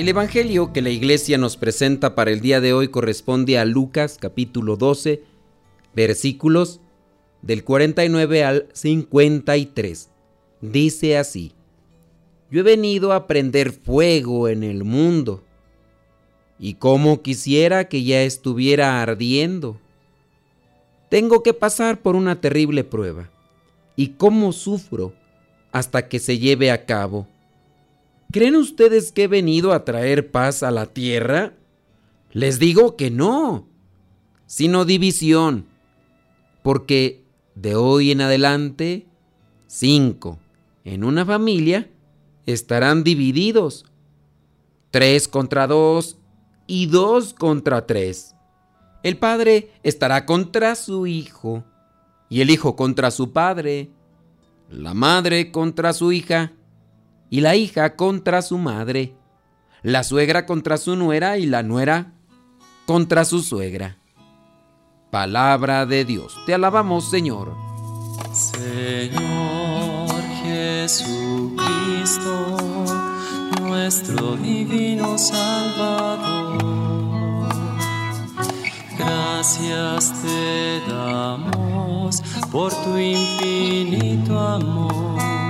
El Evangelio que la iglesia nos presenta para el día de hoy corresponde a Lucas capítulo 12, versículos del 49 al 53. Dice así, Yo he venido a prender fuego en el mundo, y como quisiera que ya estuviera ardiendo. Tengo que pasar por una terrible prueba, y cómo sufro hasta que se lleve a cabo. ¿Creen ustedes que he venido a traer paz a la tierra? Les digo que no, sino división, porque de hoy en adelante, cinco en una familia estarán divididos, tres contra dos y dos contra tres. El padre estará contra su hijo y el hijo contra su padre, la madre contra su hija y la hija contra su madre, la suegra contra su nuera y la nuera contra su suegra. Palabra de Dios. Te alabamos, Señor. Señor Jesucristo, nuestro divino Salvador. Gracias te damos por tu infinito amor.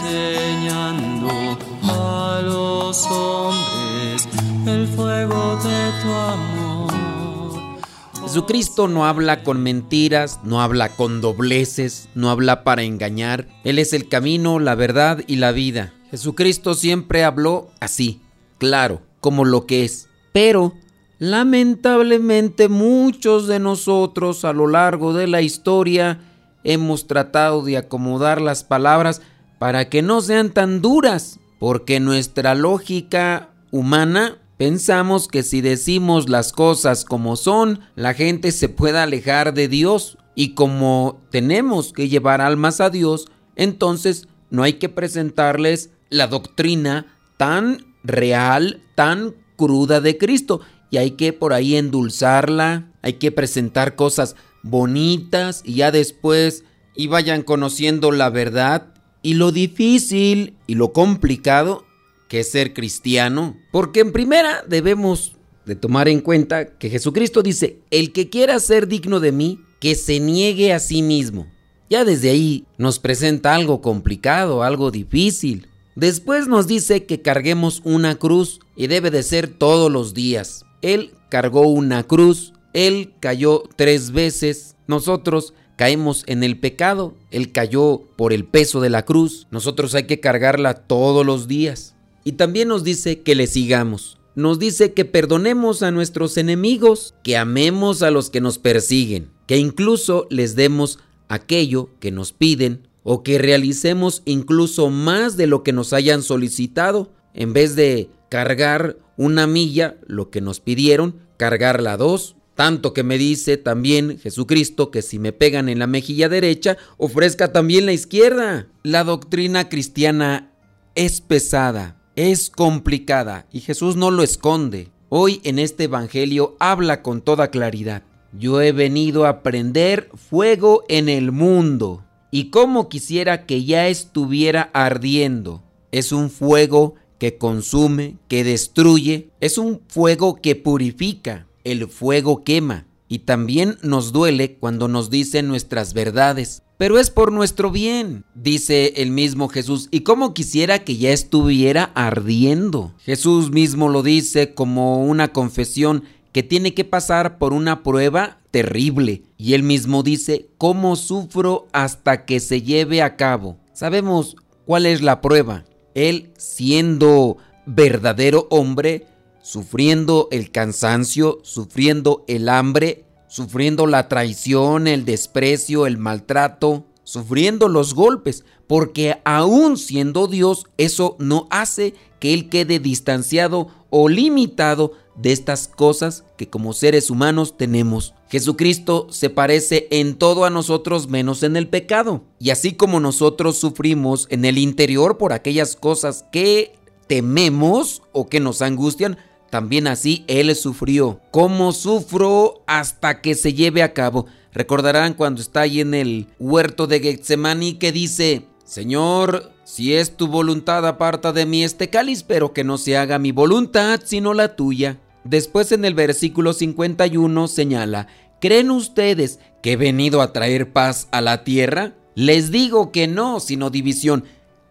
enseñando a los hombres el fuego de tu amor. Jesucristo no habla con mentiras, no habla con dobleces, no habla para engañar. Él es el camino, la verdad y la vida. Jesucristo siempre habló así, claro, como lo que es. Pero, lamentablemente, muchos de nosotros a lo largo de la historia hemos tratado de acomodar las palabras para que no sean tan duras, porque nuestra lógica humana pensamos que si decimos las cosas como son, la gente se pueda alejar de Dios y como tenemos que llevar almas a Dios, entonces no hay que presentarles la doctrina tan real, tan cruda de Cristo y hay que por ahí endulzarla, hay que presentar cosas bonitas y ya después y vayan conociendo la verdad y lo difícil y lo complicado que es ser cristiano. Porque en primera debemos de tomar en cuenta que Jesucristo dice, el que quiera ser digno de mí, que se niegue a sí mismo. Ya desde ahí nos presenta algo complicado, algo difícil. Después nos dice que carguemos una cruz y debe de ser todos los días. Él cargó una cruz, él cayó tres veces, nosotros caemos en el pecado. Él cayó por el peso de la cruz. Nosotros hay que cargarla todos los días. Y también nos dice que le sigamos. Nos dice que perdonemos a nuestros enemigos, que amemos a los que nos persiguen, que incluso les demos aquello que nos piden o que realicemos incluso más de lo que nos hayan solicitado, en vez de cargar una milla, lo que nos pidieron, cargarla dos tanto que me dice también Jesucristo que si me pegan en la mejilla derecha, ofrezca también la izquierda. La doctrina cristiana es pesada, es complicada y Jesús no lo esconde. Hoy en este Evangelio habla con toda claridad. Yo he venido a prender fuego en el mundo y como quisiera que ya estuviera ardiendo. Es un fuego que consume, que destruye, es un fuego que purifica el fuego quema y también nos duele cuando nos dicen nuestras verdades. pero es por nuestro bien, dice el mismo Jesús, y como quisiera que ya estuviera ardiendo. Jesús mismo lo dice como una confesión que tiene que pasar por una prueba terrible, y él mismo dice, ¿cómo sufro hasta que se lleve a cabo? Sabemos cuál es la prueba. Él siendo verdadero hombre, sufriendo el cansancio, sufriendo el hambre, sufriendo la traición, el desprecio, el maltrato, sufriendo los golpes, porque aún siendo Dios, eso no hace que Él quede distanciado o limitado de estas cosas que como seres humanos tenemos. Jesucristo se parece en todo a nosotros menos en el pecado. Y así como nosotros sufrimos en el interior por aquellas cosas que tememos o que nos angustian, también así Él sufrió. ¿Cómo sufro hasta que se lleve a cabo? Recordarán cuando está ahí en el huerto de Getsemaní que dice, Señor, si es tu voluntad aparta de mí este cáliz, pero que no se haga mi voluntad sino la tuya. Después en el versículo 51 señala, ¿creen ustedes que he venido a traer paz a la tierra? Les digo que no, sino división.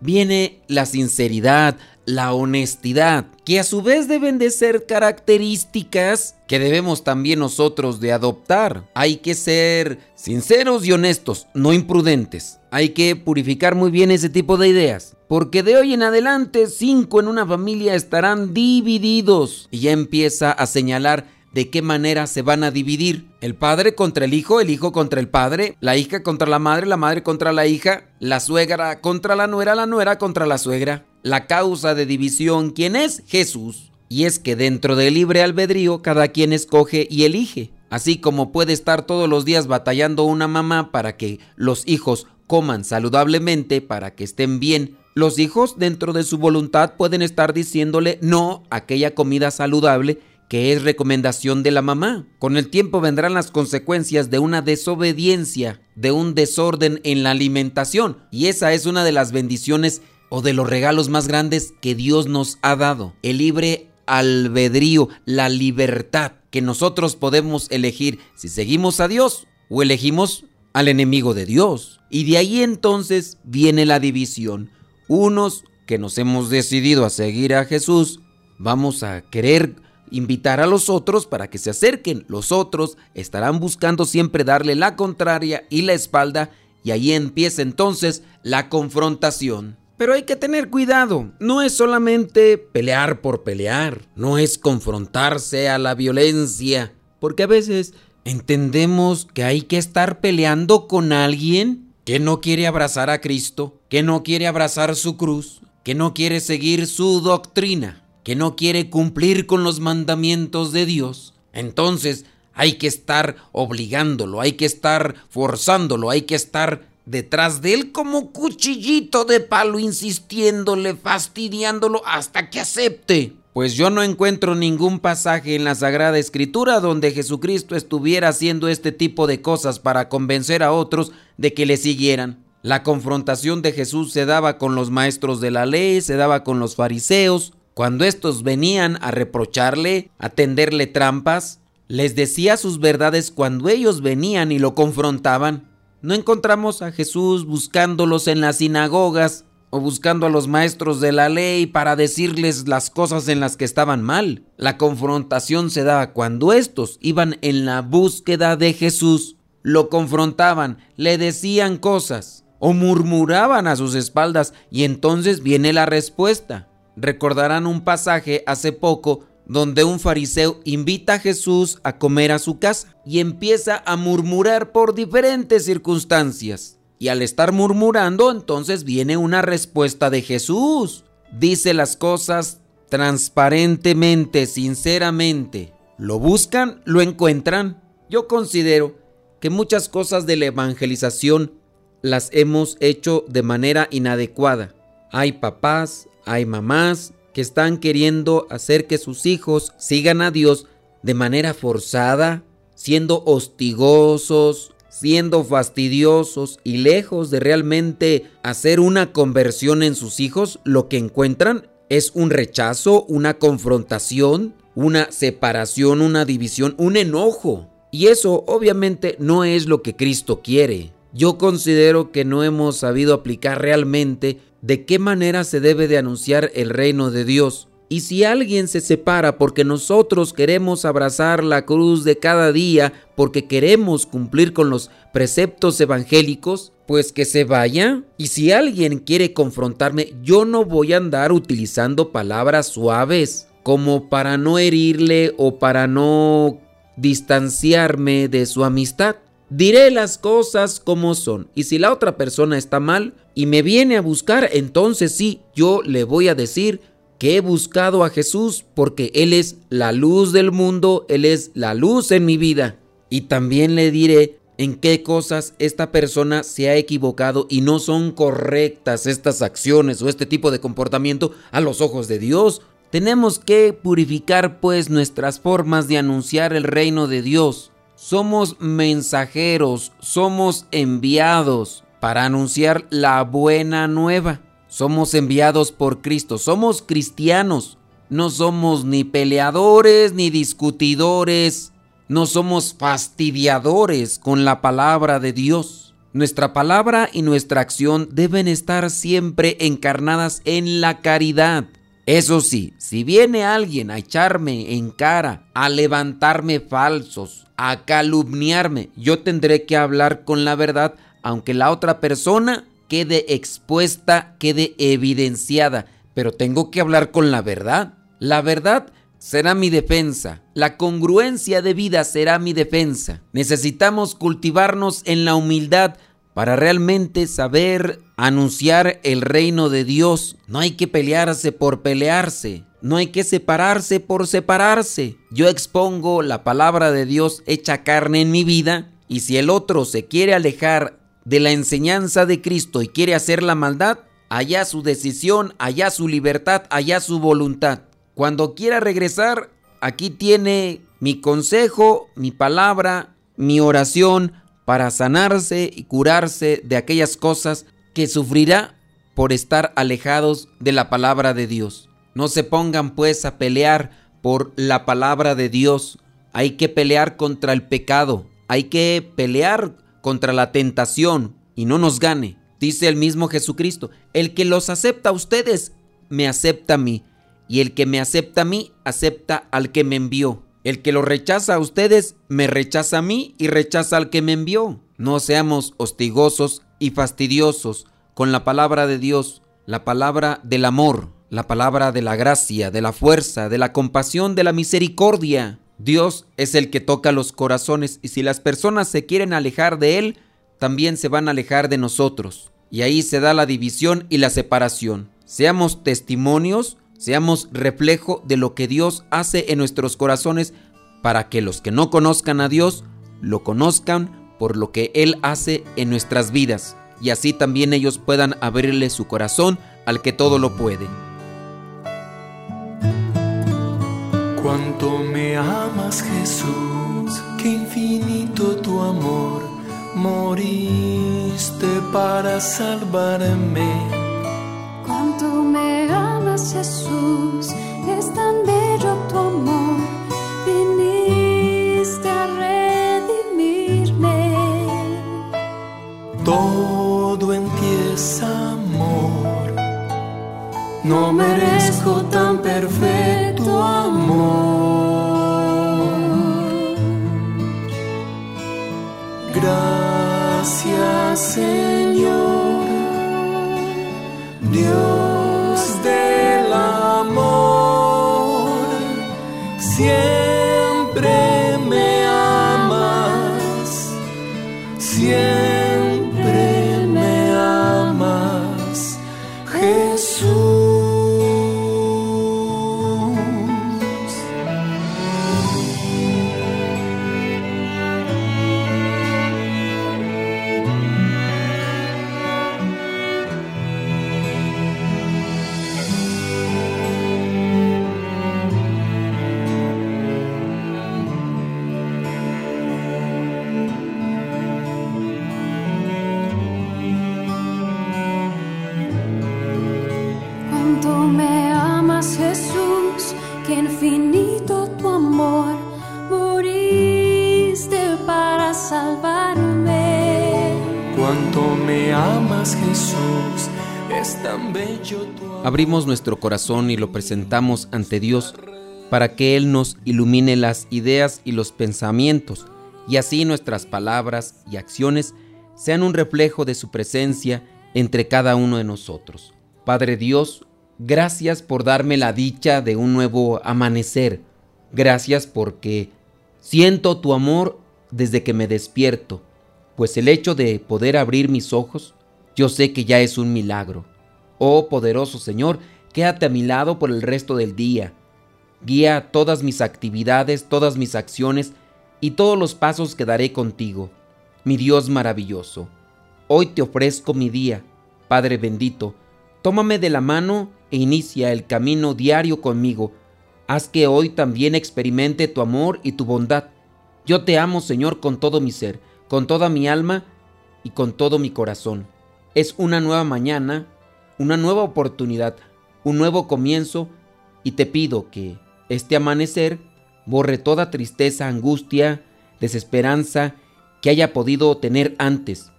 Viene la sinceridad, la honestidad, que a su vez deben de ser características que debemos también nosotros de adoptar. Hay que ser sinceros y honestos, no imprudentes. Hay que purificar muy bien ese tipo de ideas, porque de hoy en adelante cinco en una familia estarán divididos y ya empieza a señalar de qué manera se van a dividir. El padre contra el hijo, el hijo contra el padre, la hija contra la madre, la madre contra la hija, la suegra contra la nuera, la nuera contra la suegra. La causa de división, ¿quién es? Jesús. Y es que dentro del libre albedrío cada quien escoge y elige. Así como puede estar todos los días batallando una mamá para que los hijos coman saludablemente, para que estén bien, los hijos dentro de su voluntad pueden estar diciéndole no a aquella comida saludable que es recomendación de la mamá. Con el tiempo vendrán las consecuencias de una desobediencia, de un desorden en la alimentación. Y esa es una de las bendiciones o de los regalos más grandes que Dios nos ha dado. El libre albedrío, la libertad, que nosotros podemos elegir si seguimos a Dios o elegimos al enemigo de Dios. Y de ahí entonces viene la división. Unos que nos hemos decidido a seguir a Jesús, vamos a querer invitar a los otros para que se acerquen. Los otros estarán buscando siempre darle la contraria y la espalda y ahí empieza entonces la confrontación. Pero hay que tener cuidado, no es solamente pelear por pelear, no es confrontarse a la violencia, porque a veces entendemos que hay que estar peleando con alguien que no quiere abrazar a Cristo, que no quiere abrazar su cruz, que no quiere seguir su doctrina que no quiere cumplir con los mandamientos de Dios, entonces hay que estar obligándolo, hay que estar forzándolo, hay que estar detrás de él como cuchillito de palo, insistiéndole, fastidiándolo hasta que acepte. Pues yo no encuentro ningún pasaje en la Sagrada Escritura donde Jesucristo estuviera haciendo este tipo de cosas para convencer a otros de que le siguieran. La confrontación de Jesús se daba con los maestros de la ley, se daba con los fariseos, cuando estos venían a reprocharle, a tenderle trampas, les decía sus verdades cuando ellos venían y lo confrontaban. No encontramos a Jesús buscándolos en las sinagogas o buscando a los maestros de la ley para decirles las cosas en las que estaban mal. La confrontación se daba cuando estos iban en la búsqueda de Jesús, lo confrontaban, le decían cosas o murmuraban a sus espaldas y entonces viene la respuesta. Recordarán un pasaje hace poco donde un fariseo invita a Jesús a comer a su casa y empieza a murmurar por diferentes circunstancias. Y al estar murmurando, entonces viene una respuesta de Jesús. Dice las cosas transparentemente, sinceramente. Lo buscan, lo encuentran. Yo considero que muchas cosas de la evangelización las hemos hecho de manera inadecuada. Hay papás, hay mamás que están queriendo hacer que sus hijos sigan a Dios de manera forzada, siendo hostigosos, siendo fastidiosos y lejos de realmente hacer una conversión en sus hijos, lo que encuentran es un rechazo, una confrontación, una separación, una división, un enojo. Y eso obviamente no es lo que Cristo quiere. yo considero que no hemos sabido aplicar realmente de qué manera se debe de anunciar el reino de Dios. Y si alguien se separa porque nosotros queremos abrazar la cruz de cada día, porque queremos cumplir con los preceptos evangélicos, pues que se vaya. Y si alguien quiere confrontarme, yo no voy a andar utilizando palabras suaves como para no herirle o para no distanciarme de su amistad. Diré las cosas como son. Y si la otra persona está mal y me viene a buscar, entonces sí, yo le voy a decir que he buscado a Jesús porque Él es la luz del mundo, Él es la luz en mi vida. Y también le diré en qué cosas esta persona se ha equivocado y no son correctas estas acciones o este tipo de comportamiento a los ojos de Dios. Tenemos que purificar pues nuestras formas de anunciar el reino de Dios. Somos mensajeros, somos enviados para anunciar la buena nueva. Somos enviados por Cristo, somos cristianos. No somos ni peleadores ni discutidores, no somos fastidiadores con la palabra de Dios. Nuestra palabra y nuestra acción deben estar siempre encarnadas en la caridad. Eso sí, si viene alguien a echarme en cara, a levantarme falsos, a calumniarme, yo tendré que hablar con la verdad, aunque la otra persona quede expuesta, quede evidenciada, pero tengo que hablar con la verdad. La verdad será mi defensa. La congruencia de vida será mi defensa. Necesitamos cultivarnos en la humildad para realmente saber anunciar el reino de Dios. No hay que pelearse por pelearse. No hay que separarse por separarse. Yo expongo la palabra de Dios hecha carne en mi vida y si el otro se quiere alejar de la enseñanza de Cristo y quiere hacer la maldad, allá su decisión, allá su libertad, allá su voluntad. Cuando quiera regresar, aquí tiene mi consejo, mi palabra, mi oración para sanarse y curarse de aquellas cosas que sufrirá por estar alejados de la palabra de Dios. No se pongan pues a pelear por la palabra de Dios. Hay que pelear contra el pecado. Hay que pelear contra la tentación y no nos gane. Dice el mismo Jesucristo, el que los acepta a ustedes, me acepta a mí. Y el que me acepta a mí, acepta al que me envió. El que lo rechaza a ustedes, me rechaza a mí y rechaza al que me envió. No seamos hostigosos y fastidiosos con la palabra de Dios, la palabra del amor, la palabra de la gracia, de la fuerza, de la compasión, de la misericordia. Dios es el que toca los corazones y si las personas se quieren alejar de Él, también se van a alejar de nosotros. Y ahí se da la división y la separación. Seamos testimonios, seamos reflejo de lo que Dios hace en nuestros corazones para que los que no conozcan a Dios lo conozcan por lo que Él hace en nuestras vidas y así también ellos puedan abrirle su corazón al que todo lo puede. Cuánto me amas Jesús, qué infinito tu amor, moriste para salvarme. Cuánto me amas Jesús, Jesús, es tan bello tu. Abrimos nuestro corazón y lo presentamos ante Dios para que Él nos ilumine las ideas y los pensamientos, y así nuestras palabras y acciones sean un reflejo de su presencia entre cada uno de nosotros. Padre Dios, gracias por darme la dicha de un nuevo amanecer. Gracias porque siento tu amor desde que me despierto, pues el hecho de poder abrir mis ojos, yo sé que ya es un milagro. Oh poderoso Señor, quédate a mi lado por el resto del día. Guía todas mis actividades, todas mis acciones y todos los pasos que daré contigo. Mi Dios maravilloso, hoy te ofrezco mi día. Padre bendito, tómame de la mano e inicia el camino diario conmigo. Haz que hoy también experimente tu amor y tu bondad. Yo te amo, Señor, con todo mi ser, con toda mi alma y con todo mi corazón. Es una nueva mañana, una nueva oportunidad, un nuevo comienzo y te pido que este amanecer borre toda tristeza, angustia, desesperanza que haya podido tener antes.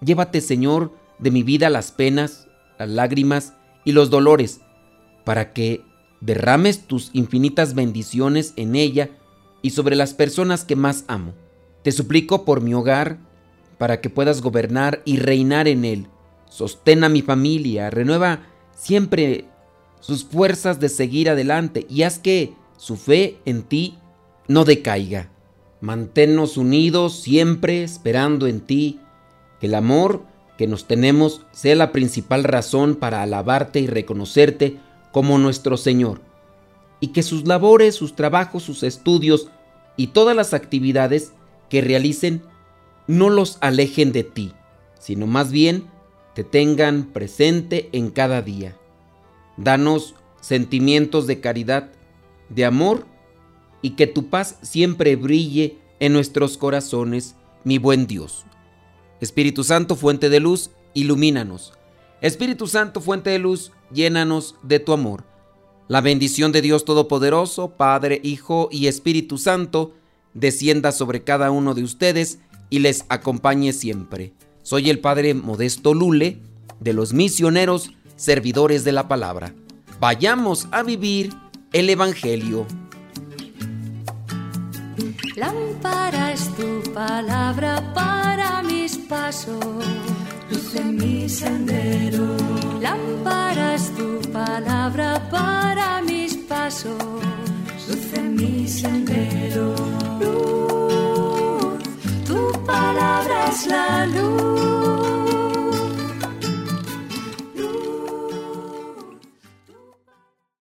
Llévate, Señor, de mi vida las penas, las lágrimas y los dolores, para que derrames tus infinitas bendiciones en ella y sobre las personas que más amo. Te suplico por mi hogar, para que puedas gobernar y reinar en él. Sostén a mi familia, renueva siempre sus fuerzas de seguir adelante y haz que su fe en ti no decaiga. Manténnos unidos siempre esperando en ti, que el amor que nos tenemos sea la principal razón para alabarte y reconocerte como nuestro Señor, y que sus labores, sus trabajos, sus estudios y todas las actividades que realicen no los alejen de ti, sino más bien te tengan presente en cada día. Danos sentimientos de caridad, de amor y que tu paz siempre brille en nuestros corazones, mi buen Dios. Espíritu Santo, fuente de luz, ilumínanos. Espíritu Santo, fuente de luz, llénanos de tu amor. La bendición de Dios Todopoderoso, Padre, Hijo y Espíritu Santo, descienda sobre cada uno de ustedes y les acompañe siempre. Soy el Padre Modesto Lule de los misioneros servidores de la palabra. Vayamos a vivir el Evangelio. Lámpara es tu palabra para mis pasos, luz en mi sendero. Lámpara es tu palabra para mis pasos, luz en mi sendero palabra es la luz.